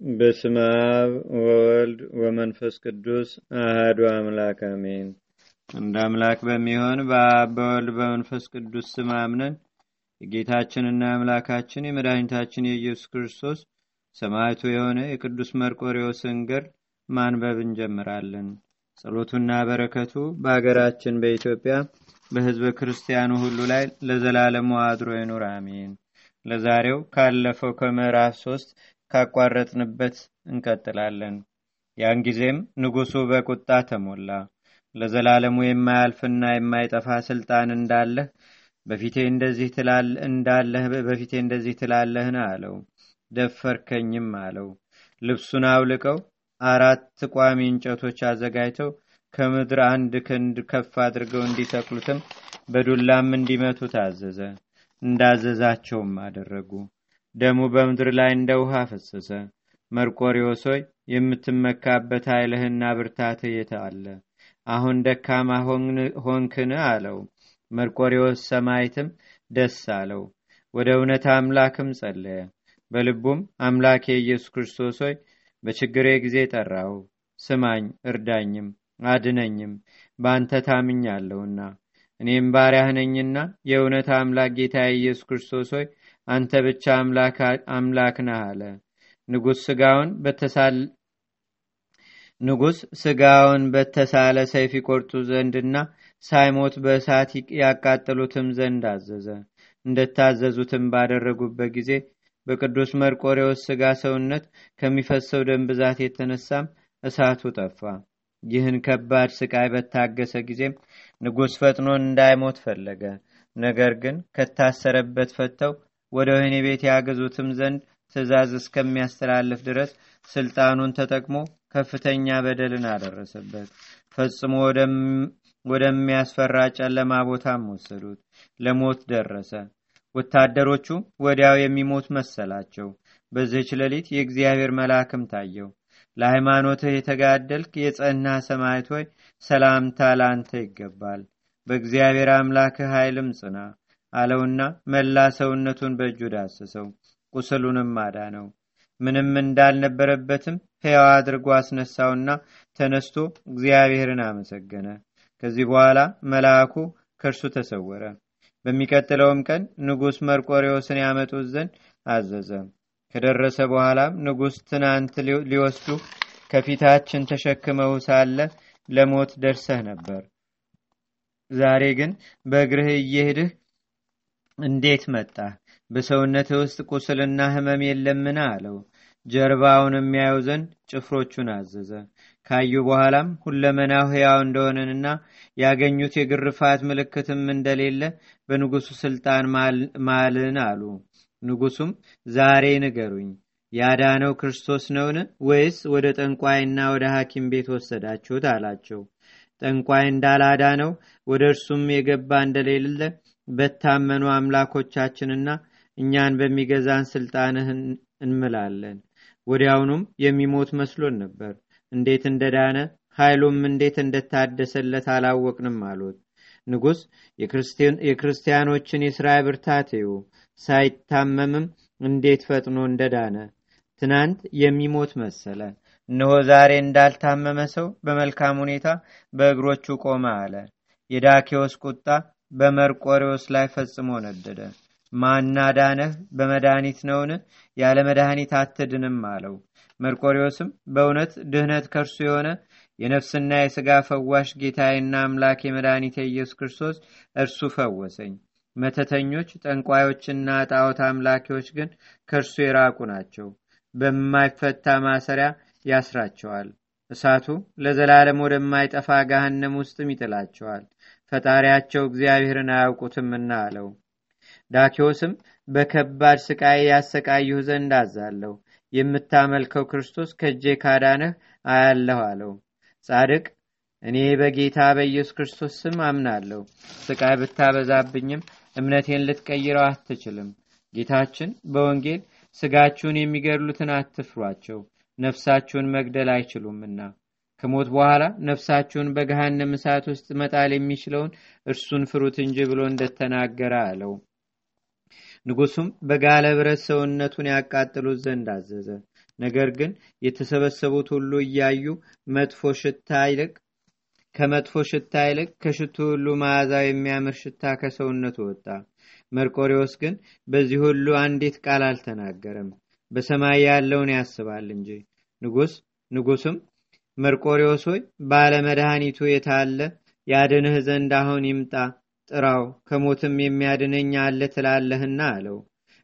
በስመ አብ ወወልድ ወመንፈስ ቅዱስ አህዱ አምላክ አሜን። እንደ አምላክ በሚሆን በአብ በወልድ በመንፈስ ቅዱስ ስም አምነን የጌታችንና የአምላካችን የመድኃኒታችን የኢየሱስ ክርስቶስ ሰማዕቱ የሆነ የቅዱስ መርቆሬዎስን ገድል ማንበብ እንጀምራለን። ጸሎቱና በረከቱ በአገራችን በኢትዮጵያ በሕዝበ ክርስቲያኑ ሁሉ ላይ ለዘላለሙ አድሮ ይኑር፣ አሜን። ለዛሬው ካለፈው ከምዕራፍ ሶስት ካቋረጥንበት እንቀጥላለን። ያን ጊዜም ንጉሡ በቁጣ ተሞላ። ለዘላለሙ የማያልፍና የማይጠፋ ስልጣን እንዳለህ በፊቴ እንደዚህ እንዳለህ በፊቴ እንደዚህ ትላለህን? አለው። ደፈርከኝም አለው። ልብሱን አውልቀው አራት ቋሚ እንጨቶች አዘጋጅተው ከምድር አንድ ክንድ ከፍ አድርገው እንዲተክሉትም በዱላም እንዲመቱ ታዘዘ። እንዳዘዛቸውም አደረጉ። ደሙ በምድር ላይ እንደ ውሃ ፈሰሰ። መርቆሪዎስ ሆይ የምትመካበት ኃይልህና ብርታትህ የት አለ? አሁን ደካማ ሆንክን? አለው። መርቆሪዎስ ሰማይትም ደስ አለው። ወደ እውነት አምላክም ጸለየ። በልቡም አምላኬ ኢየሱስ ክርስቶስ ሆይ በችግሬ ጊዜ ጠራው፣ ስማኝ፣ እርዳኝም፣ አድነኝም፣ በአንተ ታምኛለሁና እኔም ባሪያህ ነኝና የእውነት አምላክ ጌታ ኢየሱስ ክርስቶስ ሆይ አንተ ብቻ አምላክ ነህ አለ። ንጉሥ ስጋውን ንጉሥ ስጋውን በተሳለ ሰይፍ ይቆርጡ ዘንድና ሳይሞት በእሳት ያቃጥሉትም ዘንድ አዘዘ። እንደታዘዙትም ባደረጉበት ጊዜ በቅዱስ መርቆሬዎስ ስጋ ሰውነት ከሚፈሰው ደም ብዛት የተነሳም እሳቱ ጠፋ። ይህን ከባድ ስቃይ በታገሰ ጊዜም ንጉሥ ፈጥኖን እንዳይሞት ፈለገ። ነገር ግን ከታሰረበት ፈተው ወደ ወህኒ ቤት ያገዙትም ዘንድ ትእዛዝ እስከሚያስተላልፍ ድረስ ስልጣኑን ተጠቅሞ ከፍተኛ በደልን አደረሰበት። ፈጽሞ ወደሚያስፈራ ጨለማ ቦታም ወሰዱት። ለሞት ደረሰ። ወታደሮቹ ወዲያው የሚሞት መሰላቸው። በዚህች ሌሊት የእግዚአብሔር መልአክም ታየው። ለሃይማኖትህ የተጋደልክ የጸና ሰማዕት ሆይ ሰላምታ ለአንተ ይገባል። በእግዚአብሔር አምላክህ ኃይልም ጽና አለውና መላ ሰውነቱን በእጁ ዳሰሰው፣ ቁስሉንም አዳነው። ምንም እንዳልነበረበትም ሕያው አድርጎ አስነሳውና ተነስቶ እግዚአብሔርን አመሰገነ። ከዚህ በኋላ መልአኩ ከእርሱ ተሰወረ። በሚቀጥለውም ቀን ንጉሥ መርቆሬዎስን ያመጡት ዘንድ አዘዘ። ከደረሰ በኋላም ንጉሥ ትናንት ሊወስዱ ከፊታችን ተሸክመው ሳለ ለሞት ደርሰህ ነበር። ዛሬ ግን በእግርህ እየሄድህ እንዴት መጣህ? በሰውነትህ ውስጥ ቁስልና ሕመም የለምን? አለው። ጀርባውን የሚያዩ ዘንድ ጭፍሮቹን አዘዘ። ካዩ በኋላም ሁለመናው ሕያው እንደሆነንና ያገኙት የግርፋት ምልክትም እንደሌለ በንጉሡ ስልጣን ማልን አሉ። ንጉሱም ዛሬ ንገሩኝ፣ ያዳነው ክርስቶስ ነውን? ወይስ ወደ ጠንቋይና ወደ ሐኪም ቤት ወሰዳችሁት? አላቸው። ጠንቋይ እንዳላዳነው ወደ እርሱም የገባ እንደሌለ በታመኑ አምላኮቻችንና እኛን በሚገዛን ስልጣንህ እንምላለን። ወዲያውኑም የሚሞት መስሎን ነበር። እንዴት እንደዳነ ኃይሉም እንዴት እንደታደሰለት አላወቅንም አሉት። ንጉሥ የክርስቲያኖችን የሥራ ብርታት እዩ፣ ሳይታመምም እንዴት ፈጥኖ እንደዳነ ትናንት የሚሞት መሰለ። እነሆ ዛሬ እንዳልታመመ ሰው በመልካም ሁኔታ በእግሮቹ ቆመ አለ። የዳኬዎስ ቁጣ በመርቆሬዎስ ላይ ፈጽሞ ነደደ። ማና ዳነህ? በመድኃኒት ነውን? ያለ መድኃኒት አትድንም አለው። መርቆሬዎስም በእውነት ድህነት ከእርሱ የሆነ የነፍስና የሥጋ ፈዋሽ ጌታዬና አምላክ የመድኃኒቴ ኢየሱስ ክርስቶስ እርሱ ፈወሰኝ። መተተኞች፣ ጠንቋዮችና ጣዖት አምላኪዎች ግን ከእርሱ የራቁ ናቸው። በማይፈታ ማሰሪያ ያስራቸዋል። እሳቱ ለዘላለም ወደማይጠፋ ገሃነም ውስጥም ይጥላቸዋል። ፈጣሪያቸው እግዚአብሔርን አያውቁትምና አለው። ዳኪዎስም በከባድ ስቃይ ያሰቃይሁ ዘንድ አዛለሁ። የምታመልከው ክርስቶስ ከእጄ ካዳነህ አያለሁ አለው። ጻድቅ እኔ በጌታ በኢየሱስ ክርስቶስ ስም አምናለሁ። ስቃይ ብታበዛብኝም እምነቴን ልትቀይረው አትችልም። ጌታችን በወንጌል ስጋችሁን የሚገድሉትን አትፍሯቸው፣ ነፍሳችሁን መግደል አይችሉምና ከሞት በኋላ ነፍሳችሁን በገሃነም እሳት ውስጥ መጣል የሚችለውን እርሱን ፍሩት እንጂ ብሎ እንደተናገረ አለው። ንጉሱም በጋለ ብረት ሰውነቱን ያቃጥሉት ዘንድ አዘዘ። ነገር ግን የተሰበሰቡት ሁሉ እያዩ መጥፎ ሽታ ይልቅ ከመጥፎ ሽታ ይልቅ ከሽቱ ሁሉ መዓዛው የሚያምር ሽታ ከሰውነቱ ወጣ። መርቆሪዎስ ግን በዚህ ሁሉ አንዲት ቃል አልተናገረም፣ በሰማይ ያለውን ያስባል እንጂ። ንጉስ ንጉስም መርቆሪዎስ ሆይ ባለመድኃኒቱ የታለ ያድንህ ዘንድ አሁን ይምጣ ጥራው፣ ከሞትም የሚያድነኝ አለ ትላለህና አለው።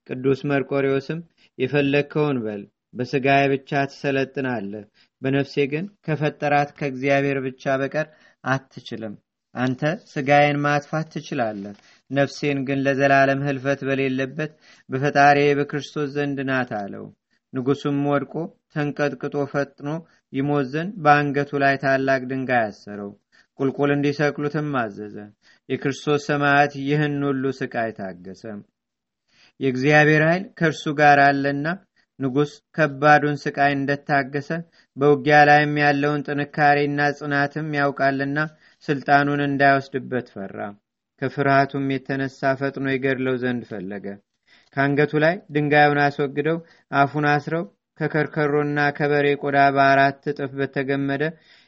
ቅዱስ መርቆሪዎስም የፈለግከውን በል፣ በስጋዬ ብቻ ትሰለጥናለህ፣ በነፍሴ ግን ከፈጠራት ከእግዚአብሔር ብቻ በቀር አትችልም። አንተ ስጋዬን ማጥፋት ትችላለህ፣ ነፍሴን ግን ለዘላለም ህልፈት በሌለበት በፈጣሪ በክርስቶስ ዘንድ ናት አለው። ንጉሱም ወድቆ ተንቀጥቅጦ ፈጥኖ ይሞት ዘንድ በአንገቱ ላይ ታላቅ ድንጋይ አሰረው። ቁልቁል እንዲሰቅሉትም አዘዘ። የክርስቶስ ሰማያት ይህን ሁሉ ስቃይ ታገሰ። የእግዚአብሔር ኃይል ከእርሱ ጋር አለና ንጉሥ ከባዱን ስቃይ እንደታገሰ በውጊያ ላይም ያለውን ጥንካሬና ጽናትም ያውቃልና ስልጣኑን እንዳይወስድበት ፈራ። ከፍርሃቱም የተነሳ ፈጥኖ ይገድለው ዘንድ ፈለገ። ከአንገቱ ላይ ድንጋዩን አስወግደው አፉን አስረው ከከርከሮና ከበሬ ቆዳ በአራት እጥፍ በተገመደ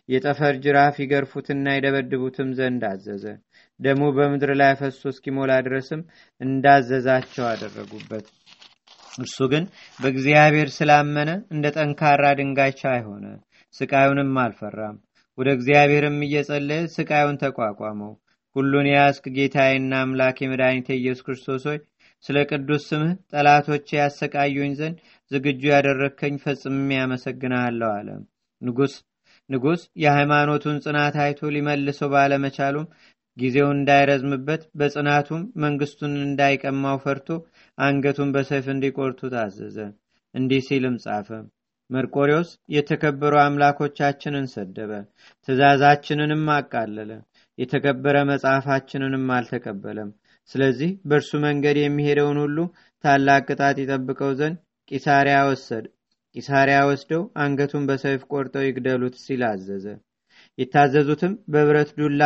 የጠፈር ጅራፍ ይገርፉትና ይደበድቡትም ዘንድ አዘዘ። ደሙ በምድር ላይ ፈሶ እስኪሞላ ድረስም እንዳዘዛቸው አደረጉበት። እርሱ ግን በእግዚአብሔር ስላመነ እንደ ጠንካራ ድንጋይ ቻይ ሆነ። ስቃዩንም አልፈራም። ወደ እግዚአብሔርም እየጸለየ ስቃዩን ተቋቋመው። ሁሉን የያዝክ ጌታዬና አምላክ የመድኃኒቴ ኢየሱስ ክርስቶስ ሆይ ስለ ቅዱስ ስምህ ጠላቶቼ ያሰቃዩኝ ዘንድ ዝግጁ ያደረግከኝ ፈጽሜ ያመሰግናለሁ አለ። ንጉስ ንጉስ የሃይማኖቱን ጽናት አይቶ ሊመልሰው ባለመቻሉም ጊዜው እንዳይረዝምበት በጽናቱም መንግስቱን እንዳይቀማው ፈርቶ አንገቱን በሰይፍ እንዲቆርጡ ታዘዘ። እንዲህ ሲልም ጻፈ። መርቆሪዎስ የተከበሩ አምላኮቻችንን ሰደበ፣ ትእዛዛችንንም አቃለለ፣ የተከበረ መጽሐፋችንንም አልተቀበለም። ስለዚህ በእርሱ መንገድ የሚሄደውን ሁሉ ታላቅ ቅጣት ይጠብቀው ዘንድ ቂሳሪያ ወሰድ ቂሳሪያ ወስደው አንገቱን በሰይፍ ቆርጠው ይግደሉት ሲል አዘዘ። የታዘዙትም በብረት ዱላ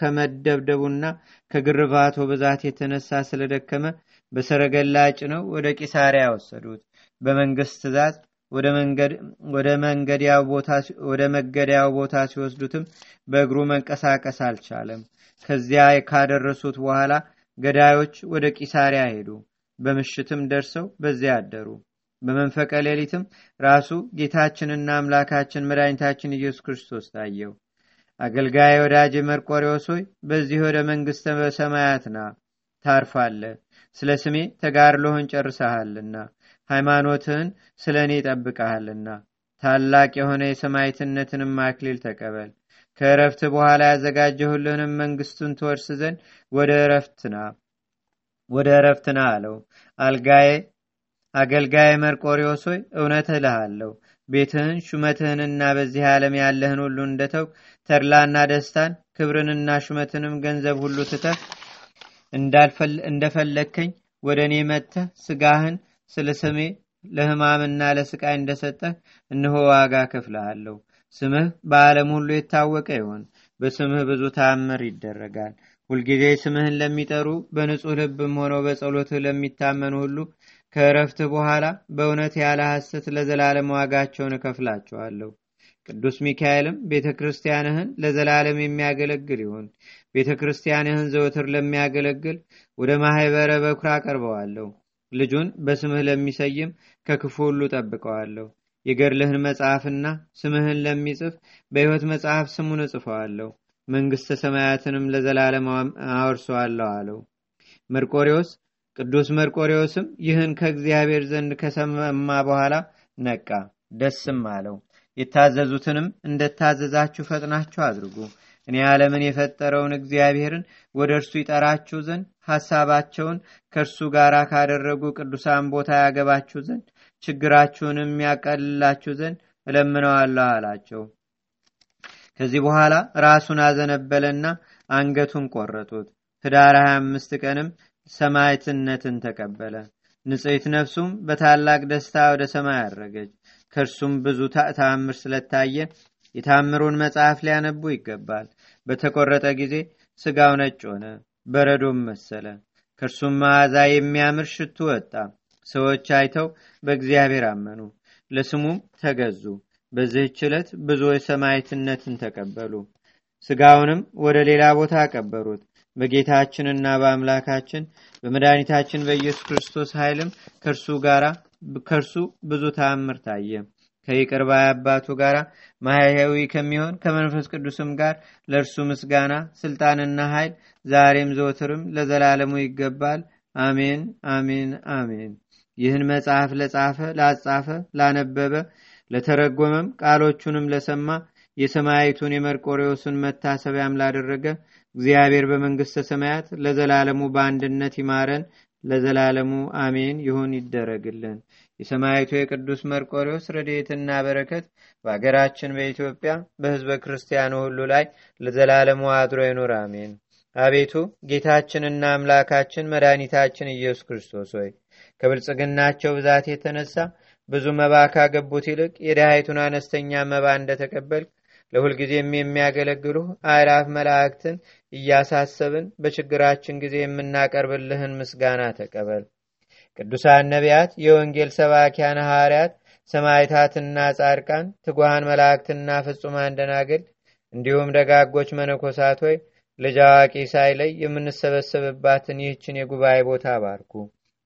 ከመደብደቡና ከግርባቶ ብዛት የተነሳ ስለደከመ በሰረገላ ጭነው ወደ ቂሳሪያ ወሰዱት። በመንግስት ትእዛዝ ወደ መገደያው ቦታ ሲወስዱትም በእግሩ መንቀሳቀስ አልቻለም። ከዚያ ካደረሱት በኋላ ገዳዮች ወደ ቂሳሪያ ሄዱ። በምሽትም ደርሰው በዚያ አደሩ። በመንፈቀ ሌሊትም ራሱ ጌታችንና አምላካችን መድኃኒታችን ኢየሱስ ክርስቶስ ታየው። አገልጋይ ወዳጅ መርቆሬዎስ ሆይ በዚህ ወደ መንግሥተ በሰማያት ና ታርፋለ። ስለ ስሜ ተጋድሎህን ጨርሰሃልና ሃይማኖትህን ስለ እኔ ጠብቀሃልና ታላቅ የሆነ የሰማይትነትንም አክሊል ተቀበል። ከእረፍት በኋላ ያዘጋጀሁልህንም መንግስቱን ትወርስ ዘንድ ወደ እረፍትና ወደ እረፍትና አለው። አልጋዬ አገልጋይ መርቆሪዎስ ሆይ እውነት እልሃለሁ ቤትህን ሹመትህንና በዚህ ዓለም ያለህን ሁሉ እንደተው ተድላና ደስታን ክብርንና ሹመትንም ገንዘብ ሁሉ ትተህ እንደፈለግከኝ ወደ እኔ መጥተህ ስጋህን ስለ ስሜ ለህማምና ለስቃይ እንደሰጠህ እነሆ ዋጋ ከፍልሃለሁ። ስምህ በዓለም ሁሉ የታወቀ ይሆን። በስምህ ብዙ ተአምር ይደረጋል። ሁልጊዜ ስምህን ለሚጠሩ በንጹሕ ልብም ሆነው በጸሎትህ ለሚታመኑ ሁሉ ከእረፍትህ በኋላ በእውነት ያለ ሐሰት ለዘላለም ዋጋቸውን እከፍላቸዋለሁ። ቅዱስ ሚካኤልም ቤተ ክርስቲያንህን ለዘላለም የሚያገለግል ይሁን። ቤተ ክርስቲያንህን ዘወትር ለሚያገለግል ወደ ማኅበረ በኩር አቀርበዋለሁ። ልጁን በስምህ ለሚሰይም ከክፉ ሁሉ ጠብቀዋለሁ። የገድልህን መጽሐፍና ስምህን ለሚጽፍ በሕይወት መጽሐፍ ስሙን እጽፈዋለሁ። መንግሥተ ሰማያትንም ለዘላለም አወርሰዋለሁ አለው። መርቆሪዎስ ቅዱስ መርቆሪዎስም ይህን ከእግዚአብሔር ዘንድ ከሰማ በኋላ ነቃ፣ ደስም አለው። የታዘዙትንም እንደታዘዛችሁ ፈጥናችሁ አድርጉ። እኔ ዓለምን የፈጠረውን እግዚአብሔርን ወደ እርሱ ይጠራችሁ ዘንድ ሐሳባቸውን ከእርሱ ጋር ካደረጉ ቅዱሳን ቦታ ያገባችሁ ዘንድ ችግራችሁንም ያቀልላችሁ ዘንድ እለምነዋለሁ አላቸው። ከዚህ በኋላ ራሱን አዘነበለና አንገቱን ቆረጡት። ህዳር 25 ቀንም ሰማዕትነትን ተቀበለ። ንጽሕት ነፍሱም በታላቅ ደስታ ወደ ሰማይ አረገች። ከእርሱም ብዙ ተአምር ስለታየ የታምሩን መጽሐፍ ሊያነቡ ይገባል። በተቆረጠ ጊዜ ስጋው ነጭ ሆነ፣ በረዶም መሰለ። ከእርሱም መዓዛ የሚያምር ሽቱ ወጣ። ሰዎች አይተው በእግዚአብሔር አመኑ። ለስሙም ተገዙ። በዚህች ዕለት ብዙዎች ሰማዕትነትን ተቀበሉ። ስጋውንም ወደ ሌላ ቦታ አቀበሩት። በጌታችንና በአምላካችን በመድኃኒታችን በኢየሱስ ክርስቶስ ኃይልም ከእርሱ ጋር ከእርሱ ብዙ ተአምር ታየ። ከይቅር አባቱ ጋር ማህያዊ ከሚሆን ከመንፈስ ቅዱስም ጋር ለእርሱ ምስጋና ስልጣንና ኃይል ዛሬም ዘወትርም ለዘላለሙ ይገባል። አሜን አሜን አሜን። ይህን መጽሐፍ ለጻፈ ላጻፈ፣ ላነበበ፣ ለተረጎመም ቃሎቹንም ለሰማ የሰማያዊቱን የመርቆሬዎስን መታሰቢያም ላደረገ እግዚአብሔር በመንግሥተ ሰማያት ለዘላለሙ በአንድነት ይማረን ለዘላለሙ አሜን ይሁን ይደረግልን። የሰማያዊቱ የቅዱስ መርቆሬዎስ ረድኤትና በረከት በአገራችን በኢትዮጵያ በሕዝበ ክርስቲያኑ ሁሉ ላይ ለዘላለሙ አድሮ ይኑር አሜን። አቤቱ ጌታችንና አምላካችን መድኃኒታችን ኢየሱስ ክርስቶስ ሆይ ከብልጽግናቸው ብዛት የተነሳ ብዙ መባ ካገቡት ይልቅ የድሃይቱን አነስተኛ መባ እንደተቀበልክ ለሁልጊዜም የሚያገለግሉ አእላፍ መላእክትን እያሳሰብን በችግራችን ጊዜ የምናቀርብልህን ምስጋና ተቀበል። ቅዱሳን ነቢያት፣ የወንጌል ሰባኪያን ሐዋርያት፣ ሰማዕታትና ጻድቃን፣ ትጉሃን መላእክትና ፍጹማን ደናግል እንዲሁም ደጋጎች መነኮሳት ሆይ ልጅ አዋቂ ሳይለይ የምንሰበሰብባትን ይህችን የጉባኤ ቦታ ባርኩ።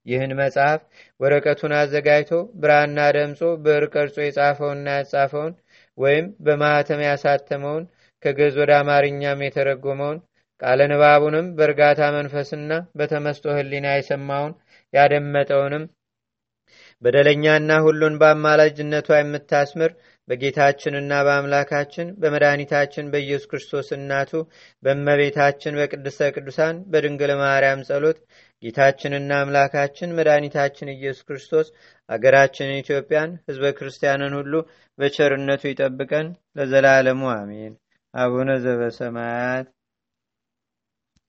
ይህን መጽሐፍ ወረቀቱን አዘጋጅቶ ብራና ደምጾ ብዕር ቀርጾ የጻፈውና ያጻፈውን ወይም በማኅተም ያሳተመውን ከግዕዝ ወደ አማርኛም የተረጎመውን ቃለ ንባቡንም በእርጋታ መንፈስና በተመስጦ ሕሊና የሰማውን ያደመጠውንም በደለኛና ሁሉን በአማላጅነቷ የምታስምር በጌታችንና በአምላካችን በመድኃኒታችን በኢየሱስ ክርስቶስ እናቱ በእመቤታችን በቅድስተ ቅዱሳን በድንግል ማርያም ጸሎት ጌታችንና አምላካችን መድኃኒታችን ኢየሱስ ክርስቶስ አገራችንን ኢትዮጵያን ሕዝበ ክርስቲያንን ሁሉ በቸርነቱ ይጠብቀን ለዘላለሙ አሜን። አቡነ ዘበሰማያት